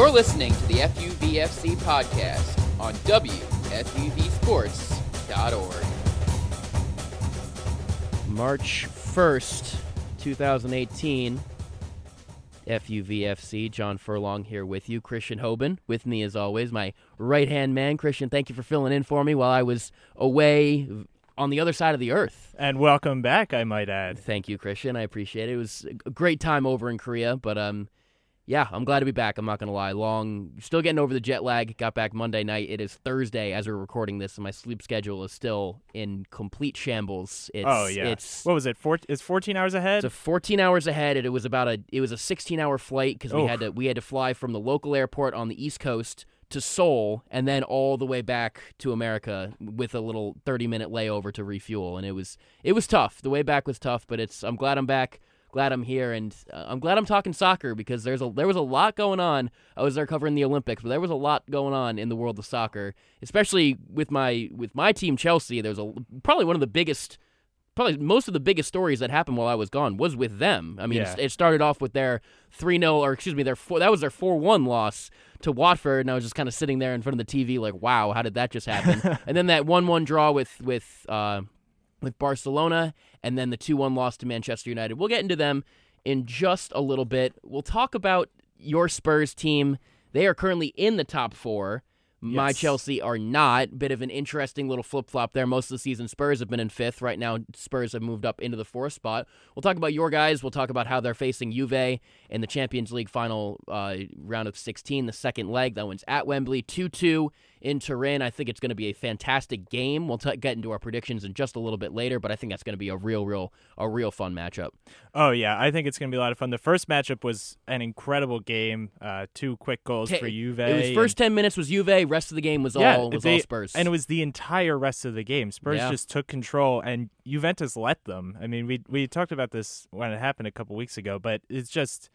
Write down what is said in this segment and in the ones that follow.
You're listening to the FUVFC podcast on WFUVSports.org. March 1st, 2018. FUVFC, John Furlong here with you. Christian Hoban with me as always, my right hand man. Christian, thank you for filling in for me while I was away on the other side of the earth. And welcome back, I might add. Thank you, Christian. I appreciate it. It was a great time over in Korea, but um, yeah, I'm glad to be back. I'm not gonna lie. Long, still getting over the jet lag. Got back Monday night. It is Thursday as we're recording this, and my sleep schedule is still in complete shambles. It's, oh yeah, it's what was it? Four, it's 14 hours ahead. it's a 14 hours ahead, and it was about a it was a 16 hour flight because we had to we had to fly from the local airport on the East Coast to Seoul, and then all the way back to America with a little 30 minute layover to refuel, and it was it was tough. The way back was tough, but it's I'm glad I'm back. Glad I'm here, and uh, I'm glad I'm talking soccer because there's a there was a lot going on. I was there covering the Olympics, but there was a lot going on in the world of soccer, especially with my with my team Chelsea. There's a probably one of the biggest, probably most of the biggest stories that happened while I was gone was with them. I mean, Yeah. it started off with their three 0 or excuse me, their four, that was their four one loss to Watford, and I was just kind of sitting there in front of the TV like, wow, how did that just happen? and then that one one draw with with uh, with Barcelona, and then the 2 1 loss to Manchester United. We'll get into them in just a little bit. We'll talk about your Spurs team. They are currently in the top four. My Yes. Chelsea are not. Bit of an interesting little flip flop there. Most of the season, Spurs have been in fifth. Right now, Spurs have moved up into the fourth spot. We'll talk about your guys. We'll talk about how they're facing Juve in the Champions League final uh, round of 16, the second leg. That one's at Wembley, 2 2 in Turin. I think it's going to be a fantastic game. We'll t- get into our predictions in just a little bit later, but I think that's going to be a real, real, a real fun matchup. Oh yeah, I think it's going to be a lot of fun. The first matchup was an incredible game. Uh, two quick goals for Juve. It was first 10 minutes was Juve, rest of the game was yeah, all was they- all Spurs. and it was the entire rest of the game. Spurs Yeah. just took control, and Juventus let them. I mean, we we talked about this when it happened a couple weeks ago, but it's just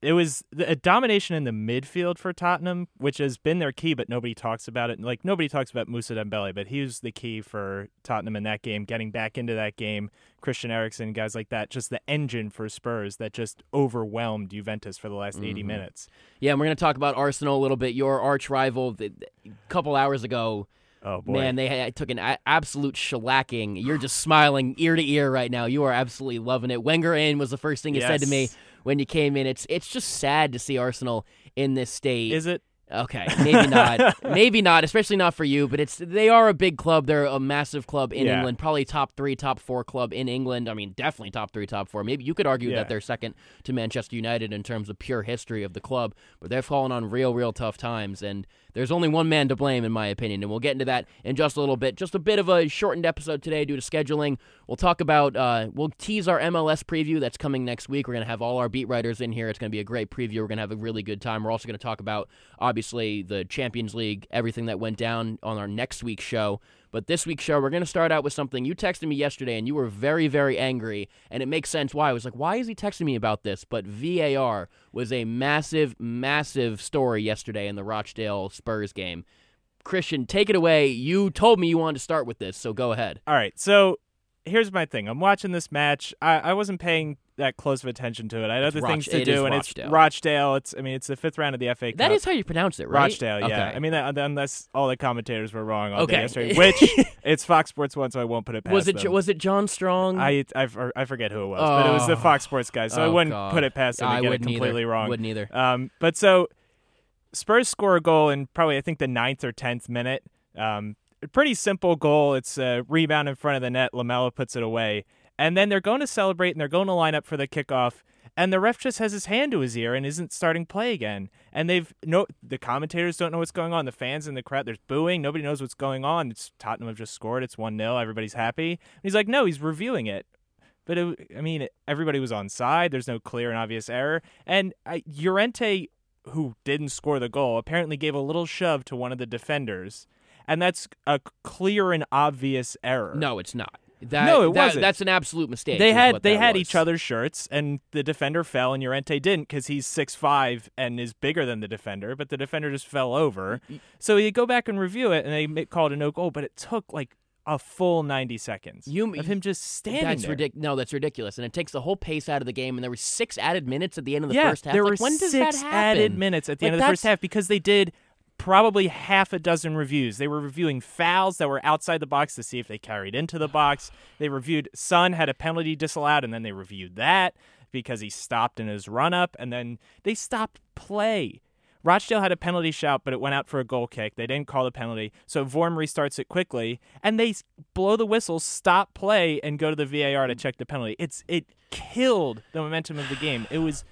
it was a domination in the midfield for Tottenham, which has been their key, but nobody talks about it. Like nobody talks about Musa Dembele, but he was the key for Tottenham in that game, getting back into that game. Christian Eriksen, guys like that, just the engine for Spurs that just overwhelmed Juventus for the last 80 Mm-hmm. minutes. yeah, and we're going to talk about Arsenal a little bit. Your arch rival, a couple hours ago, Oh boy, man, they took an absolute shellacking. You're just smiling ear to ear right now. You are absolutely loving it. Wenger in was the first thing you said to me Yes. When you came in. It's it's just sad to see Arsenal in this state. is it? Okay, maybe not. maybe not, especially not for you. But it's they are a big club. They're a massive club in Yeah. England. Probably top three, top four club in England. I mean, definitely top three, top four. Maybe you could argue Yeah. that they're second to Manchester United in terms of pure history of the club. But they're fallen on real, real tough times. And there's only one man to blame, in my opinion. And we'll get into that in just a little bit. Just a bit of a shortened episode today due to scheduling. We'll talk about. Uh, we'll tease our MLS preview that's coming next week. We're gonna have all our beat writers in here. It's gonna be a great preview. We're gonna have a really good time. We're also gonna talk about obviously the Champions League, everything that went down on our next week's show. But this week's show, we're going to start out with something you texted me yesterday, and you were very, very angry, and it makes sense why. I was like, why is he texting me about this? But VAR was a massive, massive story yesterday in the Rochdale Spurs game. Christian, take it away. You told me you wanted to start with this, so go ahead. All right, so here's my thing. I'm watching this match. I, I wasn't paying that close of attention to it. I had other things to do, and Rochdale. it's Rochdale. It's I mean, it's the fifth round of the FA Cup. That is how you pronounce it, right? Rochdale. Yeah, Okay. I mean, that, unless all the commentators were wrong all Okay. day yesterday, which it's Fox Sports one, so I won't put it past was it them. was it John Strong? I, I I forget who it was, but it was the Oh. Fox Sports guy, so I Oh, wouldn't God. put it past them to I get it completely either. wrong. Wouldn't either. Um, but so Spurs score a goal in probably I think the ninth or tenth minute. Um, pretty simple goal. It's a rebound in front of the net. Lamela puts it away, and then they're going to celebrate and they're going to line up for the kickoff. And the ref just has his hand to his ear and isn't starting play again. And they've no the commentators don't know what's going on. The fans in the crowd there's booing. Nobody knows what's going on. It's Tottenham have just scored. It's one 0 Everybody's happy. And he's like, no, he's reviewing it. But it, I mean, everybody was on side. There's no clear and obvious error. And uh, who didn't score the goal, apparently gave a little shove to one of the defenders, and that's a clear and obvious error. no, it's not. That, No, it that- wasn't. That's an absolute mistake. They had they had was. each other's shirts, and the defender fell, and Llorente didn't because he's six five and is bigger than the defender. But the defender just fell over. So you go back and review it, and they called a no goal. But it took like a full 90 seconds You- of him just standing That's there. ridiculous. No, that's ridiculous, and it takes the whole pace out of the game. And there were six added minutes at the end of the yeah, first half. there Like, were when does six that happen? added minutes at the Like, end of the first half because they did probably half a dozen reviews. They were reviewing fouls that were outside the box to see if they carried into the box. They reviewed Sun had a penalty disallowed, and then they reviewed that because he stopped in his run up, and then they stopped play. Rochdale had a penalty shout, but it went out for a goal kick. They didn't call the penalty, so Vorm restarts it quickly, and they blow the whistle, stop play, and go to the VAR to mm. check the penalty. It's it killed the momentum of the game. It was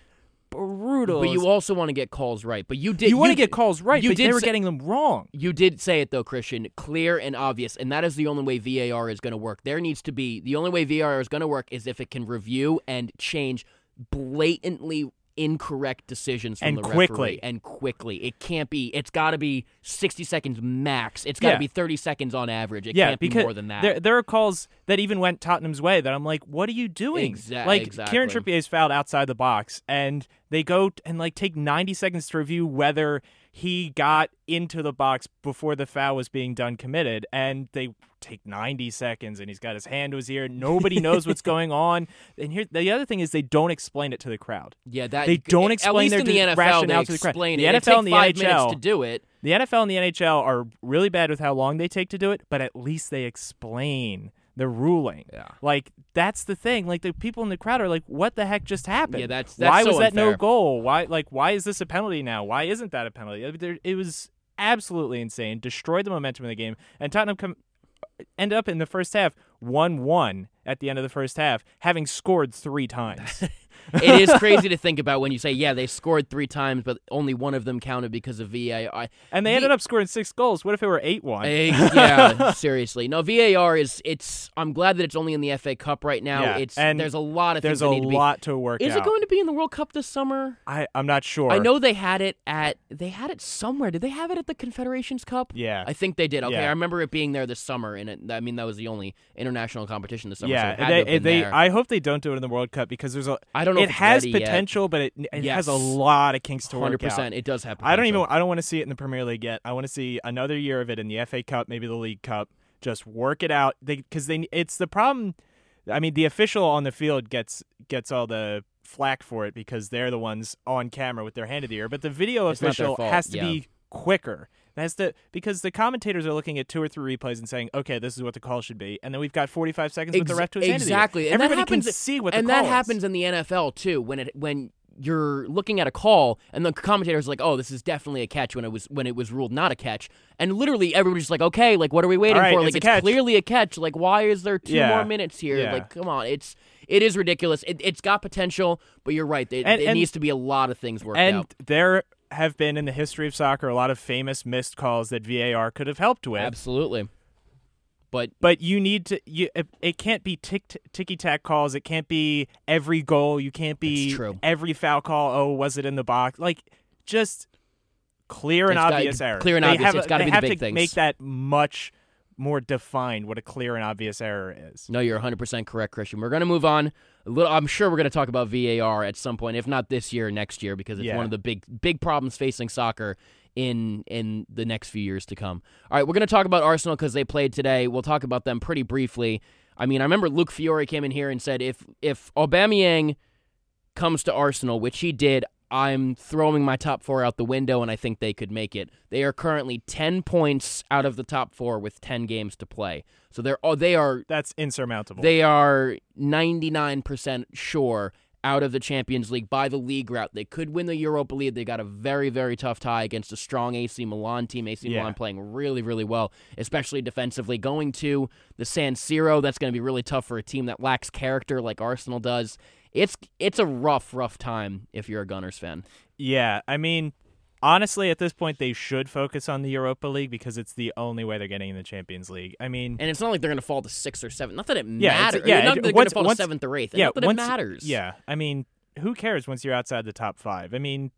brutal. But you also want to get calls right. But you did. you want to get calls right, You but did they were say- getting them wrong. You did say it though, Christian, clear and obvious, and that is the only way VAR is going to work. There needs to be the only way VAR is going to work is if it can review and change blatantly incorrect decisions from And the quickly. referee and quickly. It can't be. It's got to be sixty seconds max. It's got to Yeah. be thirty seconds on average. It yeah, can't be more than that. There, there are calls that even went Tottenham's way that I'm like, what are you doing? Exa- like exactly. Kieran is fouled outside the box, and they go and like take 90 seconds to review whether he got into the box before the foul was being done committed, and they take 90 seconds, and he's got his hand to his ear. Nobody knows what's going on. And here, the other thing is they don't explain it to the crowd. yeah, that they don't at explain least their in the NFL, rationale they to the crowd. explain The it. It NFL and the five NHL to do it. The NFL and the NHL are really bad with how long they take to do it, but at least they explain the ruling. Yeah. Like that's the thing. Like the people in the crowd are like, "What the heck just happened? Yeah, that's- that's why so was that no goal? Why like why is this a penalty now? Why isn't that a penalty? I mean, there- It was absolutely insane. Destroyed the momentum of the game, and Tottenham come end up in the first half one one at the end of the first half, having scored three times. it is crazy to think about when you say, yeah, they scored three times, but only one of them counted because of VAR. and they The- ended up scoring six goals. What if it were eight one? Yeah, seriously. No, VAR is it's. I'm glad that it's only in the FA Cup right now. Yeah, It's and there's a lot of There's things a that need to be. lot to work Is out. it going to be in the World Cup this summer? I I'm not sure. I know they had it at they had it somewhere. Did they have it at the Confederations Cup? Yeah. I think they did. Okay, Yeah. I remember it being there this summer, and it, I mean that was the only international competition this summer. so Yeah, it had they, to have been they. I hope they don't do it in the World Cup because there's a. I don't know It has ready yet. potential, but it, it has a lot of kinks to work Hundred out. it does have. I don't even. I don't want to see it in the Premier League yet. I want to see another year of it in the FA Cup, maybe the League Cup. Just work it out. They because they. It's the problem. I mean, the official on the field gets gets all the flack for it because they're the ones on camera with their hand in the ear. But the video It's official has to yeah. be quicker. It has to because the commentators are looking at two or three replays and saying, "Okay, this is what the call should be," and then we've got 45 seconds with the ref to his hand in the ear. exactly. And Everybody can happens- see what and the that is. happens in the NFL too. When it when you're looking at a call and the commentator's like, "Oh, this is definitely a catch," when it was when it was ruled not a catch, and literally everybody's like, "Okay, like what are we waiting right, for? it's Like it's catch." clearly a catch. Like why is there two Yeah. more minutes here? Yeah. Like come on, it's it is ridiculous. It, it's got potential, but you're right. It, And- it and- needs to be a lot of things worked And out. there have been in the history of soccer a lot of famous missed calls that VAR could have helped with. Absolutely. But But you need to. You it, it can't be tick ticky tack calls. It can't be every goal. You can't be every foul call. Oh, was it in the box? Like just clear and It's gotta- obvious error. clear and They obvious. have- It's gotta be the have big to things. Make that much more defined. What a clear and obvious error is. No, you're 100% correct, Christian. We're going to move on. A little, I'm sure we're going to talk about VAR at some point, if not this year, next year, because it's Yeah. one of the big big problems facing soccer in in the next few years to come. All right, we're going to talk about Arsenal because they played today. We'll talk about them pretty briefly. I mean, I remember Luke Fiore came in here and said if if Aubameyang comes to Arsenal, which he did, I'm throwing my top four out the window, and I think they could make it. They are currently 10 points out of the top four with 10 games to play. So they're oh, they are That's insurmountable. they are 99% sure out of the Champions League by the league route. They could win the Europa League. They got a very, very tough tie against a strong AC Milan team. AC Yeah. Milan playing really, really well, especially defensively. Going to the San Siro, that's going to be really tough for a team that lacks character like Arsenal does. It's it's a rough, rough time if you're a Gunners fan. Yeah, I mean, honestly, at this point, they should focus on the Europa League because it's the only way they're getting in the Champions League. I mean, And it's not like they're going to fall to sixth or seventh. Not that it Yeah, matters. yeah, not it- that they're going to fall once- to seventh or eighth. yeah, not that once, it matters. Yeah, I mean, who cares once you're outside the top five? I mean,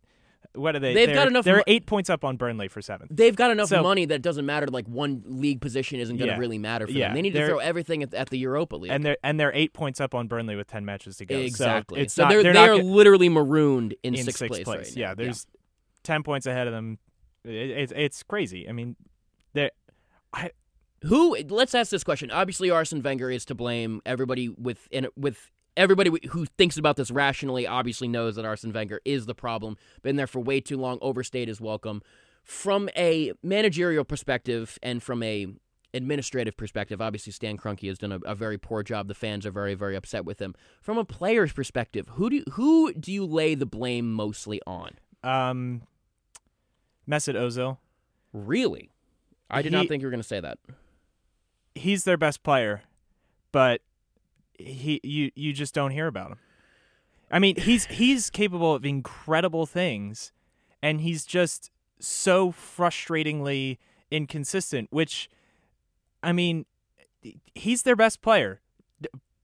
what are they? They've they're, got enough They're mo- eight points up on Burnley for seventh. They've got enough So- money that it doesn't matter. Like one league position isn't going to Yeah. really matter for Yeah, them. They need to throw everything at, at the Europa League. And they're and they're eight points up on Burnley with ten matches to go. exactly. So it's so not, they're, they're they are literally marooned in, in sixth, sixth place. place. right now. yeah, there's ten points ahead of them. It, it's it's crazy. I mean, they I Who? Let's ask this question. Obviously, Arsene Wenger is to blame. Everybody with in, with everybody who thinks about this rationally obviously knows that Arsene Wenger is the problem. Been there for way too long. Overstayed his welcome. From a managerial perspective and from a administrative perspective, obviously Stan Kroenke has done a, a, very poor job. The fans are very, very upset with him. From a player's perspective, who do who do you lay the blame mostly on? Um, Mesut Ozil. Really, I did He- not think you were going to say that. He's their best player, but he you you just don't hear about him. I mean, he's he's capable of incredible things, and he's just so frustratingly inconsistent. Which, I mean, he's their best player,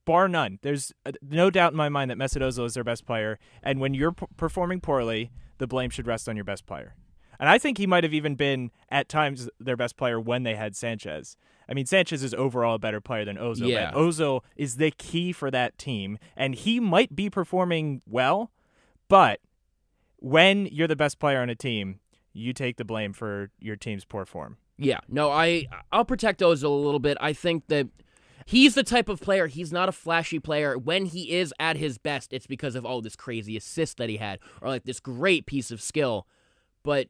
bar none. There's uh, no doubt in my mind that Mesut Ozil is their best player, and when you're p- performing poorly, the blame should rest on your best player. And I think he might have even been at times their best player when they had Sanchez. I mean, Sanchez is overall a better player than Ozil. Yeah. But Ozil is the key for that team, and he might be performing well, but when you're the best player on a team, you take the blame for your team's poor form. Yeah, no, I I'll protect Ozil a little bit. I think that he's the type of player. He's not a flashy player. When he is at his best, it's because of oh this crazy assist that he had, or like this great piece of skill. But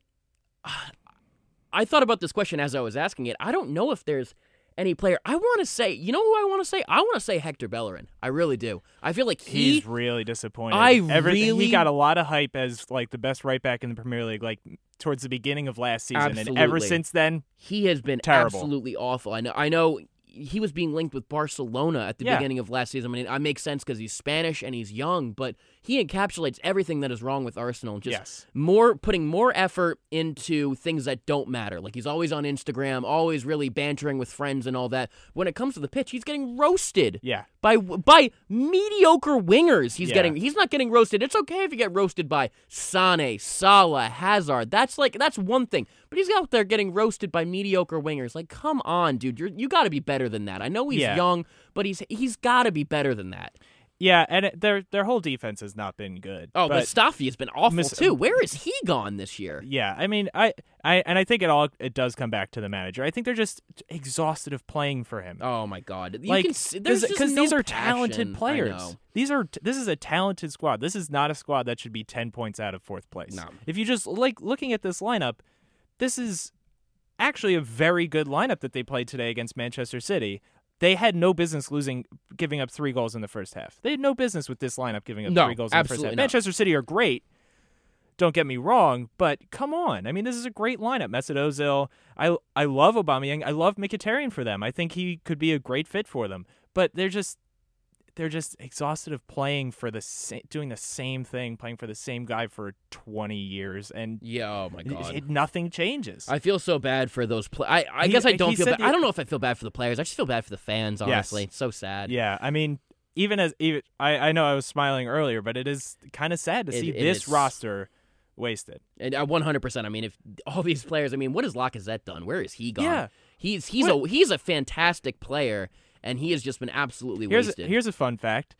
I thought about this question as I was asking it. I don't know if there's any player. I want to say, you know who I want to say? I want to say Hector Bellerin. I really do. I feel like he. He's really disappointed. I Everything- really- he got a lot of hype as like the best right back in the Premier League, like towards the beginning of last season, and ever since then, He has been Terrible. absolutely awful. I know. I know. He was being linked with Barcelona at the Yeah. beginning of last season. I mean, it makes sense because he's Spanish and he's young, but he encapsulates everything that is wrong with Arsenal. Just Yes. more putting more effort into things that don't matter. Like he's always on Instagram, always really bantering with friends and all that. When it comes to the pitch, he's getting roasted yeah, by by mediocre wingers. He's Yeah. getting he's not getting roasted. It's okay if you get roasted by Sane, Salah, Hazard. That's like that's one thing. But he's out there getting roasted by mediocre wingers. Like, come on, dude. You're you got to be better than that. I know he's Yeah. young, but he's he's got to be better than that. Yeah, and it, their their whole defense has not been good. Oh, but Mustafi has been awful Mus- too. Where is he gone this year? yeah, I mean, I, I and I think it all it does come back to the manager. I think they're just exhausted of playing for him. Oh my God! You like can see, there's just because no these are passion. talented players. These are this is a talented squad. This is not a squad that should be ten points out of fourth place. No. If you just like looking at this lineup, this is actually a very good lineup that they played today against Manchester City. They had no business losing, giving up three goals in the first half. They had no business with this lineup giving up No, three goals in the first half. not. Manchester City are great. Don't get me wrong, but come on. I mean, this is a great lineup. Mesut Ozil. I I love Aubameyang. I love Mkhitaryan for them. I think he could be a great fit for them. But they're just they're just exhausted of playing for the sa- doing the same thing, playing for the same guy for 20 years and Yeah. Oh my God. it- nothing changes. I feel so bad for those. Pl- I I He- guess I don't feel bad. the- I don't know if I feel bad for the players. I just feel bad for the fans. Yes. Honestly, it's so sad. yeah, I mean, even as even I I know I was smiling earlier, but it is kind of sad to It- see it this roster wasted. And uh, 100%. I mean, if all these players, I mean, what has Lacazette done? Where is he gone? Yeah. He's he's a he's a fantastic player and he has just been absolutely Here's wasted. here's a fun fact.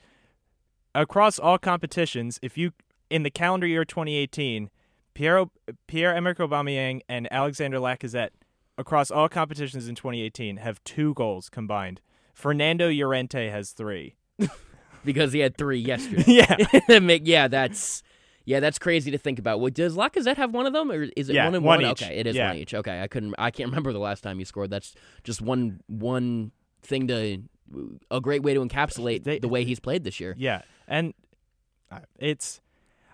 Across all competitions, if you in the calendar year 2018, Pierre Pierre Emerick Aubameyang and Alexander Lacazette across all competitions in 2018 have two goals combined. Fernando Llorente has 3. because he had 3 yesterday. yeah. Yeah, that's yeah, that's crazy to think about. Well, does Lacazette have one of them, or is it Yeah, one and one one? each. Okay, it is Yeah. one each. Okay, I couldn't, I can't remember the last time he scored. That's just one one thing to a great way to encapsulate They- the way he's played this year. Yeah, and uh, it's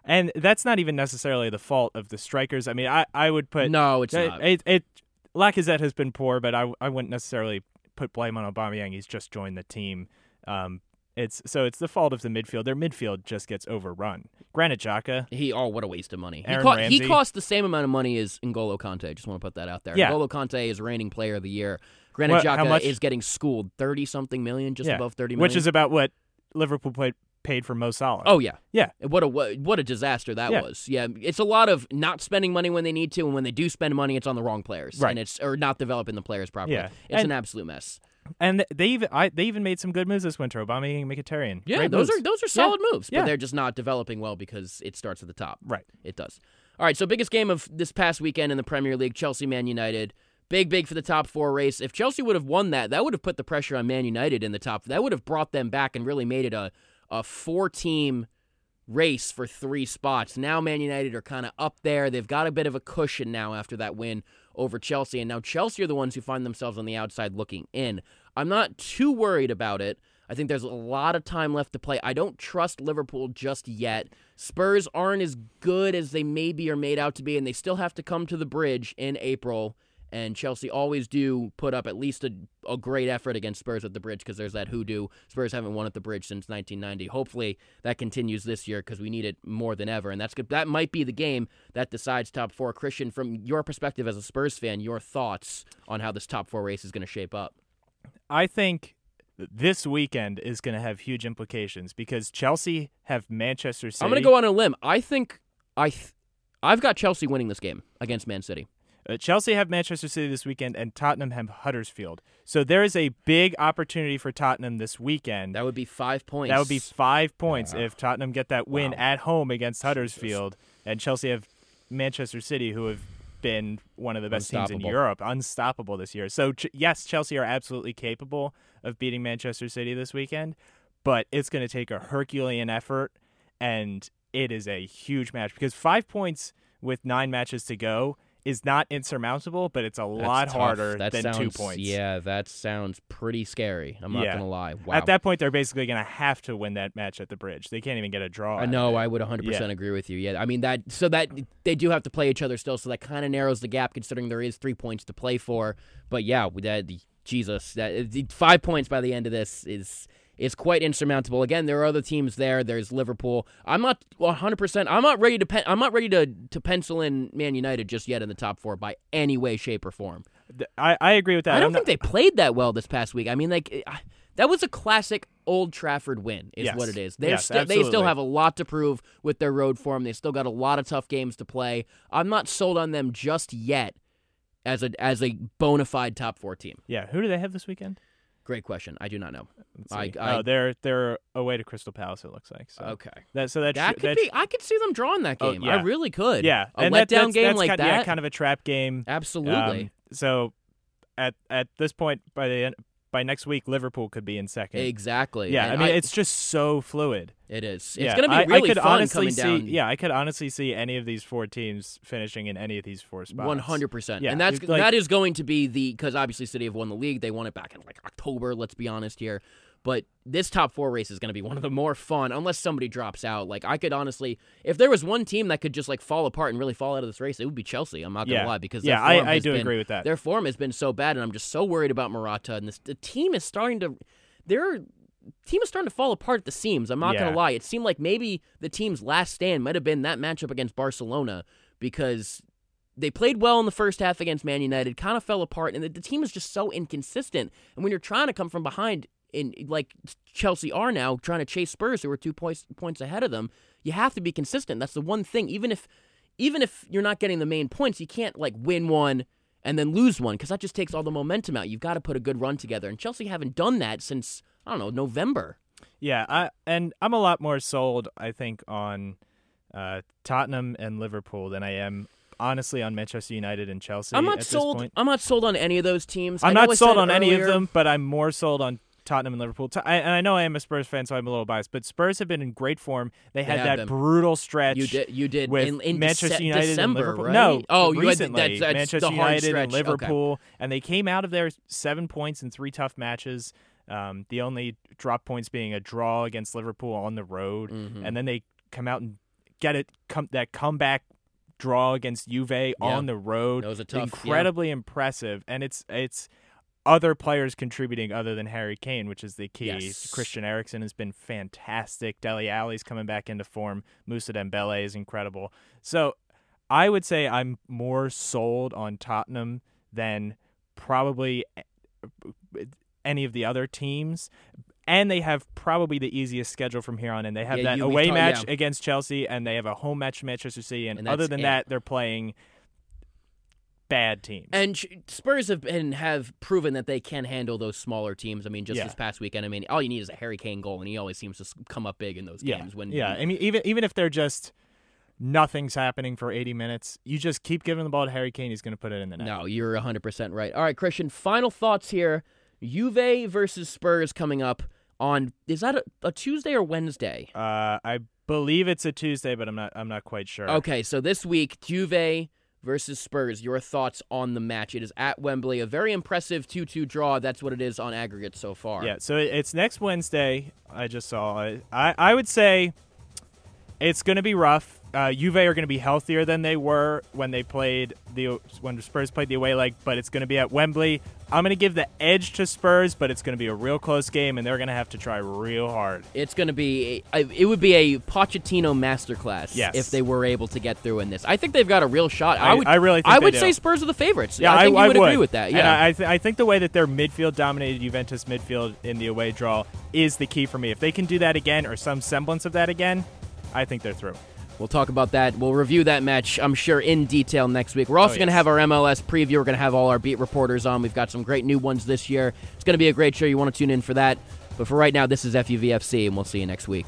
and that's not even necessarily the fault of the strikers. I mean, I I would put no, it's it, not. it, it Lacazette has been poor, but I I wouldn't necessarily put blame on Aubameyang. He's just joined the team. Um, it's so it's the fault of the midfield. Their midfield just gets overrun. Granit Xhaka, He oh what a waste of money. He, Aaron co- he cost the same amount of money as N'Golo Kante. Just want to put that out there. Yeah. N'Golo Kante is reigning player of the year. Granit What- how Xhaka much- is getting schooled thirty something million, just Yeah, above thirty million. which is about what Liverpool played, paid for Mo Salah. oh yeah, yeah, what a what, what a disaster that Yeah. was. Yeah, it's a lot of not spending money when they need to, and when they do spend money, it's on the wrong players, Right. and it's or not developing the players properly. Yeah. it's And- an absolute mess. and they even I, they even made some good moves this winter. Aubameyang and Mkhitaryan. Yeah, Great those moves. are those are Yeah. solid moves, but Yeah. they're just not developing well because it starts at the top. right. It does. All right, so biggest game of this past weekend in the Premier League, Chelsea Man United. Big, big for the top four race. If Chelsea would have won that, that would have put the pressure on Man United in the top. That would have brought them back and really made it a a four team race for three spots. Now Man United are kind of up there. They've got a bit of a cushion now after that win over Chelsea, and now Chelsea are the ones who find themselves on the outside looking in. I'm not too worried about it. I think there's a lot of time left to play. I don't trust Liverpool just yet. Spurs aren't as good as they maybe are made out to be, and they still have to come to the bridge in April. And Chelsea always do put up at least a, a great effort against Spurs at the bridge because there's that hoodoo. Spurs haven't won at the bridge since 1990. Hopefully that continues this year because we need it more than ever. And that's good. That might be the game that decides top four. Christian, from your perspective as a Spurs fan, your thoughts on how this top four race is going to shape up? I think this weekend is going to have huge implications because Chelsea have Manchester City. I'm going to go on a limb. I think I, th- I've got Chelsea winning this game against Man City. Uh, Chelsea have Manchester City this weekend, and Tottenham have Huddersfield. So there is a big opportunity for Tottenham this weekend. That would be five points. That would be five points if Tottenham get that win Wow. at home against Huddersfield, and Chelsea have Manchester City, who have been one of the best teams in Europe, unstoppable this year. So ch- yes, Chelsea are absolutely capable of beating Manchester City this weekend, but it's going to take a Herculean effort, and it is a huge match because five points with nine matches to go is not insurmountable, but it's a lot tough. harder That than sounds, two points. Yeah, that sounds pretty scary. I'm not Yeah. to lie. Wow. At that point, they're basically going to have to win that match at the bridge. They can't even get a draw. I know. I would 100% agree with you. Yeah. I mean that. So that they do have to play each other still. So that kind of narrows the gap, considering there is three points to play for. But yeah, that Jesus, that five points by the end of this is is quite insurmountable. Again, there are other teams there. There's Liverpool. I'm not 100. percent I'm not ready to. Pen, I'm not ready to to pencil in Man United just yet in the top four by any way, shape, or form. I, I agree with that. I don't I'm think not- they played that well this past week. I mean, like I- that was a classic Old Trafford win, is Yes. what it is. Yes, sti- they still have a lot to prove with their road form. They still got a lot of tough games to play. I'm not sold on them just yet as a as a bona fide top four team. Yeah, who do they have this weekend? Great question. I do not know. I- I- oh, they're they're away to Crystal Palace. It looks like. So Okay, that so that that sh- could that be. I could see them drawing that Oh, game. yeah. I really could. yeah, a and that- letdown that's- game that's like kind, that. Yeah, kind of a trap game. Absolutely. Um, so at at this point, by the end, by next week, Liverpool could be in second. exactly. Yeah, And I mean it's just so fluid. it is. It's yeah, going to be I, really I could fun honestly coming see. down. Yeah, I could honestly see any of these four teams finishing in any of these four spots. One hundred percent, Yeah, and that's like- that is going to be the because obviously City have won the league. They won it back in like October. Let's be honest here, but this top four race is going to be one of the more fun unless somebody drops out. Like I could honestly, if there was one team that could just like fall apart and really fall out of this race, it would be Chelsea. I'm not gonna Yeah. lie because Yeah, I, I do been- agree with that. Their form has been so bad, and I'm just so worried about Morata. And this the team is starting to, their team is starting to fall apart at the seams. I'm not Yeah. gonna lie. It seemed like maybe the team's last stand might have been that matchup against Barcelona because they played well in the first half against Man United, kind of fell apart, and the, the team is just so inconsistent. And when you're trying to come from behind, in like Chelsea are now trying to chase Spurs, who are two points points ahead of them, you have to be consistent. That's the one thing. Even if even if you're not getting the main points, you can't like win one and then lose one because that just takes all the momentum out. You've got to put a good run together, and Chelsea haven't done that since I don't know November. Yeah, I, and I'm a lot more sold, I think, on uh, Tottenham and Liverpool than I am, honestly, on Manchester United and Chelsea. I'm at not this sold. point. I'm not sold on any of those teams. I'm not sold on any of them, but I'm more sold on Tottenham and Liverpool. To- I, and I know I am a Spurs fan, so I'm a little biased. But Spurs have been in great form. They had have that been. brutal stretch. You did. You did with in, in Manchester Dece- United December, and Liverpool. right? No, oh, you had recently that's, that's Manchester United stretch. and Okay. Liverpool, and they came out of there seven points in three tough matches. Um, the only drop points being a draw against Liverpool on the road, Mhm. and then they come out and get it come that comeback draw against Juve on the road. That was a tough- yeah. incredibly impressive, and it's it's other players contributing other than Harry Kane, which is the key. Yes. Christian Eriksen has been fantastic. Dele Alli's coming back into form. Musa Dembele is incredible. So I would say I'm more sold on Tottenham than probably eh, eh, any of the other teams. And they have probably the easiest schedule from here on in. They have Yeah, that you- away match yeah. against Chelsea, and they have a home match Manchester City. And, And other than it. that, they're playing bad teams. And Spurs have been have proven that they can handle those smaller teams. I mean, just Yeah. this past weekend, I mean, all you need is a Harry Kane goal, and he always seems to come up big in those yeah, games. When yeah. I mean, even even if they're just nothing's happening for 80 minutes. You just keep giving the ball to Harry Kane. He's going to put it in the net. No, you're 100% right. All right, Christian, final thoughts here. Juve versus Spurs coming up on is that a, a Tuesday or Wednesday? Uh, I believe it's a Tuesday, but I'm not. I'm not quite sure. Okay, so this week, Juve versus Spurs. Your thoughts on the match? It is at Wembley, a very impressive two-two draw. That's what it is on aggregate so far. Yeah. So it's next Wednesday. I just saw. I I would say it's going to be rough. Uh, Juve are going to be healthier than they were when they played the when the Spurs played the away leg, but it's going to be at Wembley. I'm going to give the edge to Spurs, but it's going to be a real close game, and they're going to have to try real hard. It's going to be a, it would be a Pochettino masterclass Yes. if they were able to get through in this. I think they've got a real shot. I, I- would I really think I would do. say Spurs are the favorites. Yeah, I think you would, would agree with that. And Yeah. I, I, th- I think the way that their midfield dominated Juventus midfield in the away draw is the key for me. If they can do that again, or some semblance of that again, I think they're through. We'll talk about that. We'll review that match, I'm sure, in detail next week. We're also Oh, going to have our MLS preview. We're going to have all our beat reporters on. We've got some great new ones this year. It's going to be a great show. You want to tune in for that. But for right now, this is FUVFC, and we'll see you next week.